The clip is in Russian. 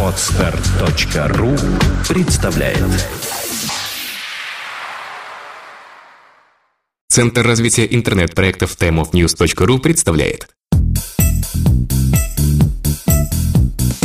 Отстар.ру представляет. Центр развития интернет-проектов timeofnews.ru представляет.